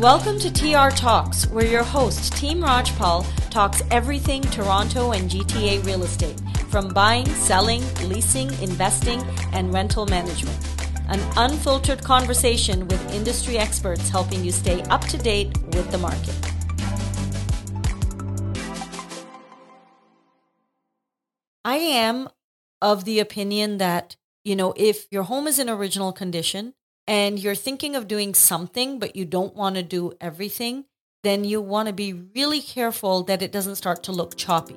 Welcome to TR Talks, where your host, Team Rajpal, talks everything Toronto and GTA real estate, from buying, selling, leasing, investing, and rental management. An unfiltered conversation with industry experts helping you stay up to date with the market. I am of the opinion that, you know, if your home is in original condition and you're thinking of doing something, but you don't want to do everything, then you want to be really careful that it doesn't start to look choppy.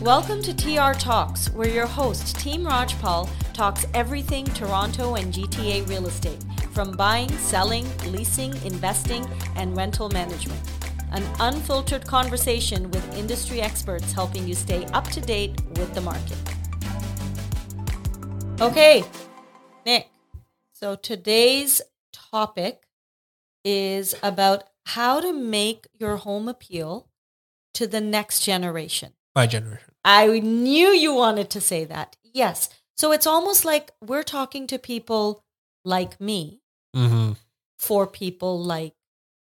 Welcome to TR Talks, where your host, Team Rajpal, talks everything Toronto and GTA real estate, from buying, selling, leasing, investing, and rental management. An unfiltered conversation with industry experts helping you stay up to date with the market. Okay, Nick. So today's topic is about how to make your home appeal to the next generation. My generation. I knew you wanted to say that. Yes. So it's almost like we're talking to people like me Mm-hmm. for people like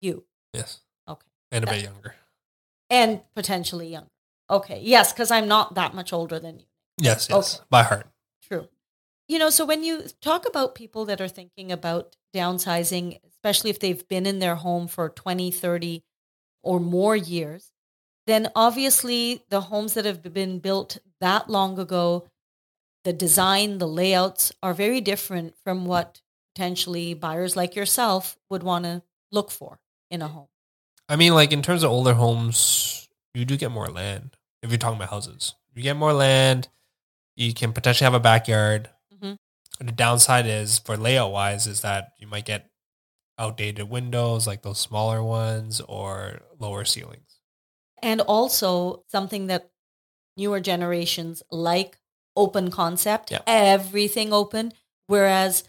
you. Yes. Okay. And a bit younger. And potentially younger. Okay. Yes, because I'm not that much older than you. Yes, yes. Okay. By heart. You know, so when you talk about people that are thinking about downsizing, especially if they've been in their home for 20, 30 or more years, then obviously the homes that have been built that long ago, the design, the layouts are very different from what potentially buyers like yourself would want to look for in a home. I mean, like in terms of older homes, you do get more land. If you're talking about houses, you get more land. You can potentially have a backyard. The downside is, for layout wise, is that you might get outdated windows, like those smaller ones, or lower ceilings. And also something that newer generations like open concept, Yeah. everything open. Whereas,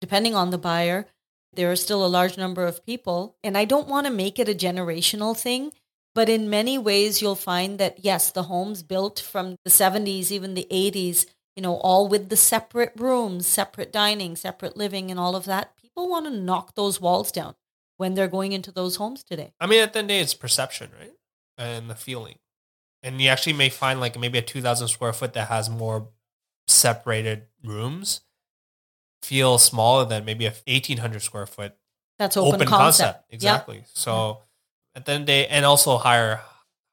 depending on the buyer, there are still a large number of people. And I don't want to make it a generational thing, but in many ways, you'll find that, yes, the homes built from the 70s, even the 80s, you know, all with the separate rooms, separate dining, separate living, and all of that, people want to knock those walls down when they're going into those homes today. I mean, at the end of the day, it's perception, right? And the feeling. And you actually may find like maybe a 2,000 square foot that has more separated rooms feel smaller than maybe a 1,800 square foot That's open, open, concept. concept. Yep. Exactly. So at the end of the day, and also higher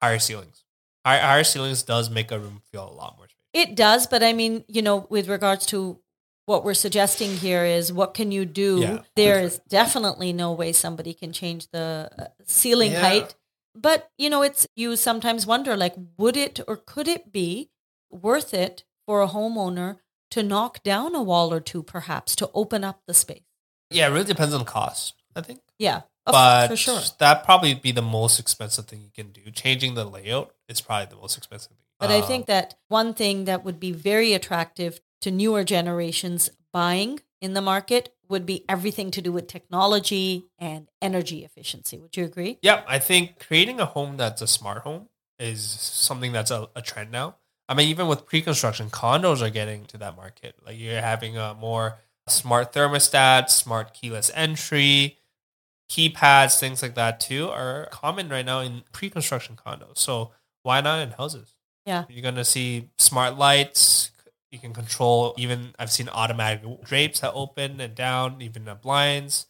higher ceilings. Higher, higher ceilings does make a room feel a lot more. It does, but I mean, you know, with regards to what we're suggesting here is what can you do? Yeah. there is definitely no way somebody can change the uh, ceiling Yeah. height. But, you know, it's you sometimes wonder like would it or could it be worth it for a homeowner to knock down a wall or two perhaps to open up the space? Yeah, it really depends on the cost, I think. Yeah. of- but for sure. that probably be the most expensive thing you can do. Changing the layout is probably the most expensive But I Um, think that one thing that would be very attractive to newer generations buying in the market would be everything to do with technology and energy efficiency. Would you agree? Yeah, I think creating a home that's a smart home is something that's a, a trend now. I mean, even with pre-construction, condos are getting to that market. Like you're having a more smart thermostat, smart keyless entry, keypads, things like that too are common right now in pre-construction condos. So why not in houses? Yeah. You're gonna see smart lights. You can control even I've seen automatic drapes that open and down, even the blinds.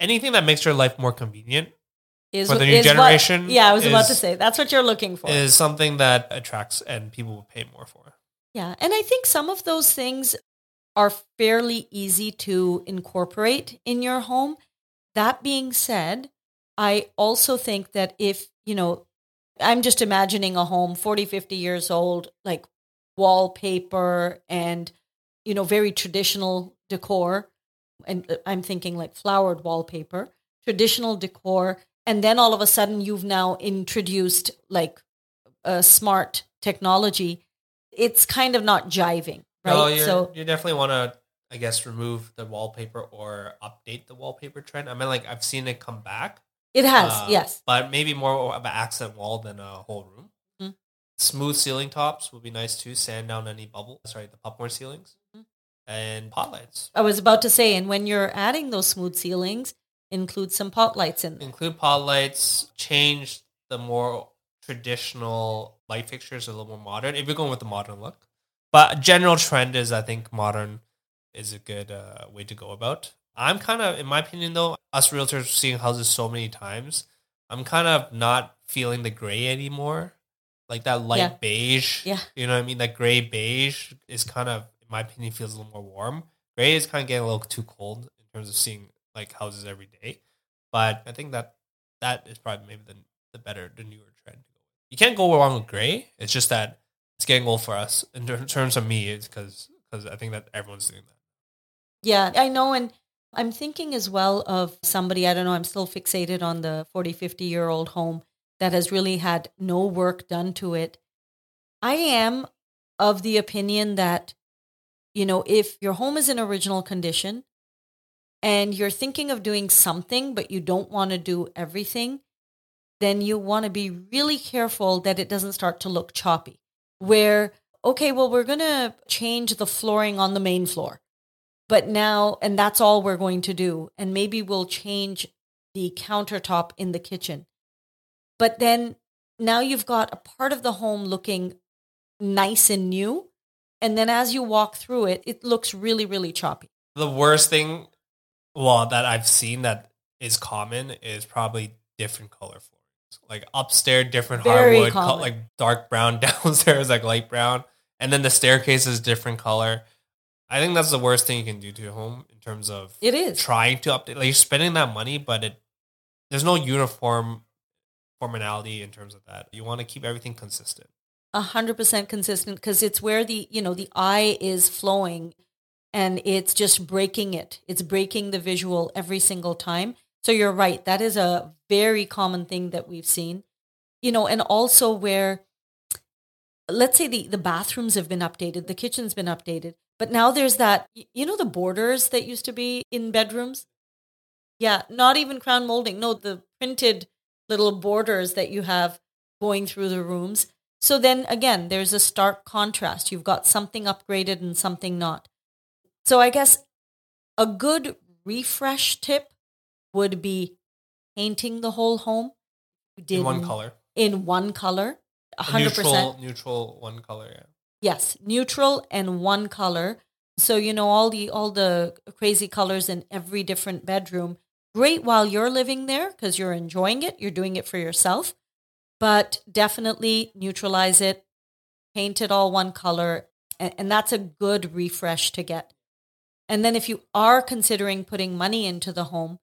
Anything that makes your life more convenient Is For the new is what- generation yeah, I was about to say that's what you're looking for. is something that attracts and people will pay more for. Yeah. And I think some of those things are fairly easy to incorporate in your home. That being said, I also think that if, you know, I'm just imagining a home 40, 50 years old, like wallpaper and, you know, very traditional decor. And uh, I'm thinking like flowered wallpaper, traditional decor. And then all of a sudden you've now introduced like a smart technology it's kind of not jiving, right? No, so you definitely want to, I guess, remove the wallpaper or update the wallpaper trend. I mean, like I've seen it come back. It has, uh, yes. but maybe more of an accent wall than a whole room. Mhm. Smooth ceiling tops would be nice too. Sand down any bubble. Sorry, the popcorn ceilings Mhm. and pot lights. I was about to say, and when you're adding those smooth ceilings, include some pot lights in there. include pot lights, change the more traditional light fixtures a little more modern. If you're going with the modern look, but general trend is I think modern is a good uh, way to go about. I'm kind of, in my opinion, though, us realtors seeing houses so many times, I'm kind of not feeling the gray anymore. Like that light Yeah. beige, Yeah. you know what I mean? That gray beige is kind of, in my opinion, feels a little more warm. Gray is kind of getting a little too cold in terms of seeing like houses every day. But I think that that is probably maybe the the better, the newer trend. You can't go wrong with gray. It's just that it's getting old for us in terms of me. It's because because I think that everyone's doing that. Yeah, I know. And I'm thinking as well of somebody, I don't know, I'm still fixated on the 40, 50 year old home that has really had no work done to it. I am of the opinion that, you know, if your home is in original condition and you're thinking of doing something, but you don't want to do everything, then you want to be really careful that it doesn't start to look choppy. Where, okay, well, we're going to change the flooring on the main floor but now and that's all we're going to do and maybe we'll change the countertop in the kitchen but then now you've got a part of the home looking nice and new and then as you walk through it it looks really really choppy The worst thing, well, that I've seen that is common is probably different color floorings. Like upstairs, different Very hardwood, common. like dark brown. Downstairs, like light brown, and then the staircase is different color. I think that's the worst thing you can do to your home in terms of it is trying to update. Like you're spending that money, but it there's no uniform formality in terms of that. You want to keep everything consistent. a hundred percent consistent because it's where the you know the eye is flowing and it's just breaking it it's breaking the visual every single time so you're right that is a very common thing that we've seen you know and also where let's say the the bathrooms have been updated the kitchen's been updated but now there's that you know the borders that used to be in bedrooms yeah not even crown molding no the printed little borders that you have going through the rooms so then again, there's a stark contrast. You've got something upgraded and something not. So I guess a good refresh tip would be painting the whole home. You In one color, In one color. A A hundred percent. neutral, neutral one color. Yeah. Yes, neutral and one color. So you know all the all the crazy colors in every different bedroom. Great while you're living there because you're enjoying it. You're doing it for yourself. But definitely neutralize it, paint it all one color, and, and that's a good refresh to get. And then if you are considering putting money into the home,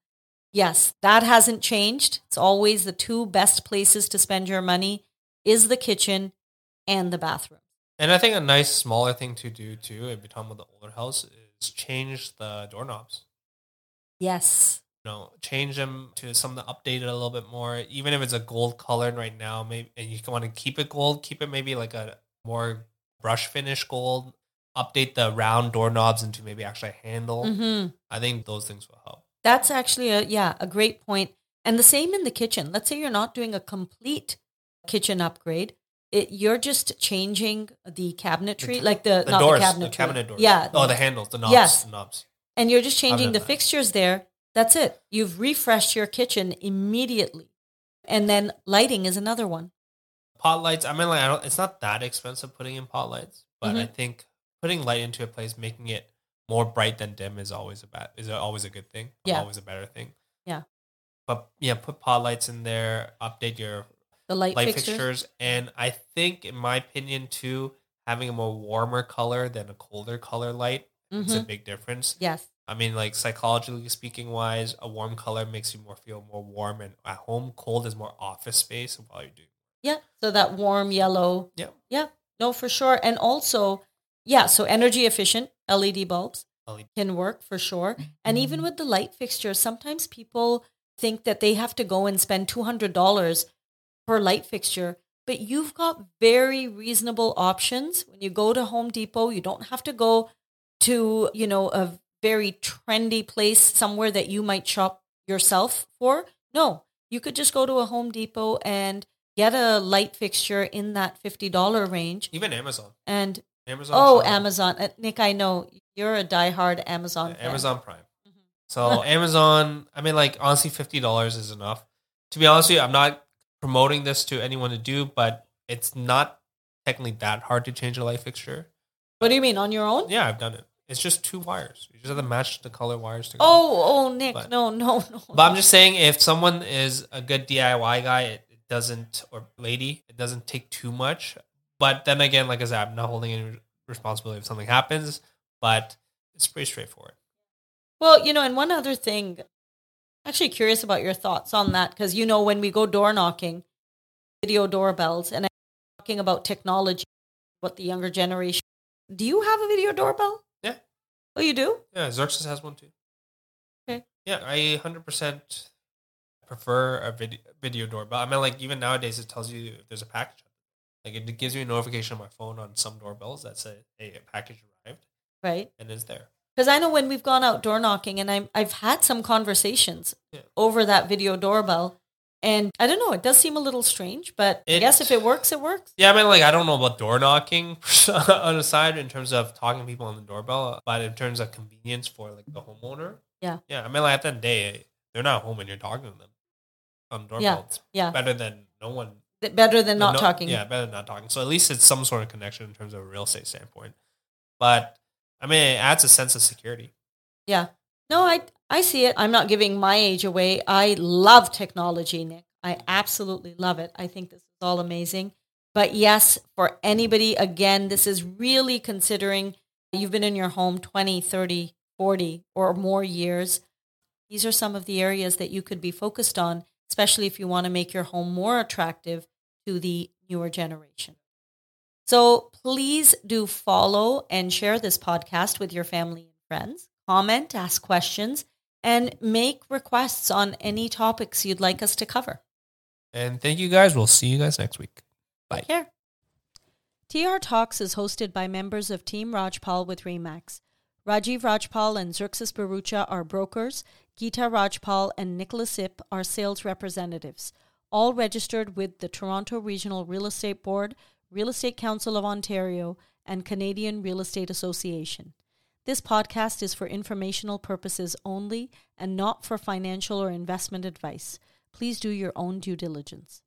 yes, that hasn't changed. It's always the two best places to spend your money is the kitchen and the bathroom. And I think a nice smaller thing to do too, if you're talking about the older house, is change the doorknobs. Yes. You know, change them to something updated a little bit more. Even if it's a gold color right now, maybe and you want to keep it gold, keep it maybe like a more brush finish gold. Update the round doorknobs into maybe actually a handle. hmm I think those things will help. That's actually a yeah, a great point. And the same in the kitchen. Let's say you're not doing a complete kitchen upgrade. It, you're just changing the cabinetry, ca- like the, The not doors, the the, cabinet doors. Yeah. Oh, the handles, the knobs, Yes. the knobs. and you're just changing the that. fixtures there. That's it. You've refreshed your kitchen immediately. And then lighting is another one. pot lights. I mean, like, I don't, it's not that expensive putting in pot lights, but I Mhm. think putting light into a place, making it more bright than dim, is always a bad, is always a good thing. Yeah. always a better thing. Yeah. but yeah, put pot lights in there. Update your The light, light fixtures. fixtures, and I think, in my opinion, too, having a more warmer color than a colder color light makes a Mhm. big difference. Yes. I mean, like psychologically speaking, wise, a warm color makes you more feel more warm, and at home, cold is more office space while you do. Yeah. So that warm yellow. Yeah. Yeah. No, for sure. And also, yeah, so energy efficient LED bulbs LED. can work for sure. And even with the light fixtures, sometimes people think that they have to go and spend $200 per light fixture, but you've got very reasonable options. When you go to Home Depot, you don't have to go to, you know, a very trendy place somewhere that you might shop yourself for. No, you could just go to a Home Depot and get a light fixture in that $50 range. Even Amazon. And Amazon. oh, Shop. Amazon. Uh, Nick, I know you're a diehard Amazon Yeah, fan. Amazon Prime. Mhm. So Amazon, I mean, like honestly, fifty dollars is enough. To be honest with you, I'm not promoting this to anyone to do, but it's not technically that hard to change a light fixture. What do you mean on your own? Yeah, I've done it. It's just two wires. You just have to match the color wires together. Oh, oh, Nick, But- no, no, no. But I'm just saying, if someone is a good DIY guy, it, it doesn't, or lady, it doesn't take too much. But then again, like I said, I'm not holding any responsibility if something happens, but it's pretty straightforward. Well, you know, and one other thing, actually curious about your thoughts on that because you know when we go door knocking, video doorbells, and I'm talking about technology, what the younger generation. Do you have a video doorbell? Yeah. Oh, you do? Yeah, Xerxes has one too. Okay. Yeah, I 100% prefer a video, video doorbell. I mean, like, even nowadays, it tells you if there's a package. Like, it gives you a notification on my phone on some doorbells that say, hey, a package arrived Right. and is there. Because I know when we've gone out door knocking, and I'm I've had some conversations Yeah. over that video doorbell, and I don't know, it does seem a little strange, but I guess if it works, it works. Yeah, I mean, like, I don't know about door knocking on the side in terms of talking to people on the doorbell, but in terms of convenience for, like, the homeowner. Yeah. Yeah, I mean, like, at the end of the day, they're not home and you're talking to them on the doorbell. Yeah, It's yeah. better than no one Better than not no- talking. Yeah, better than not talking. So at least it's some sort of connection in terms of a real estate standpoint. But I mean, it adds a sense of security. Yeah. No, I I see it. I'm not giving my age away. I love technology, Nick. I absolutely love it. I think this is all amazing. But yes, for anybody again, this is really considering you've been in your home 20, 30, 40 or more years. These are some of the areas that you could be focused on, especially if you want to make your home more attractive to the newer generation. So please do follow and share this podcast with your family and friends. Comment, ask questions, and make requests on any topics you'd like us to cover. And thank you guys. We'll see you guys next week. Bye. Take care. TR Talks is hosted by members of Team Rajpal with Remax. Rajiv Rajpal and Xerxes Barucha are brokers. Geeta Rajpal and Nicholas Ip are sales representatives, all registered with the Toronto Regional Real Estate Board, Real Estate Council of Ontario, and Canadian Real Estate Association. This podcast is for informational purposes only and not for financial or investment advice. Please do your own due diligence.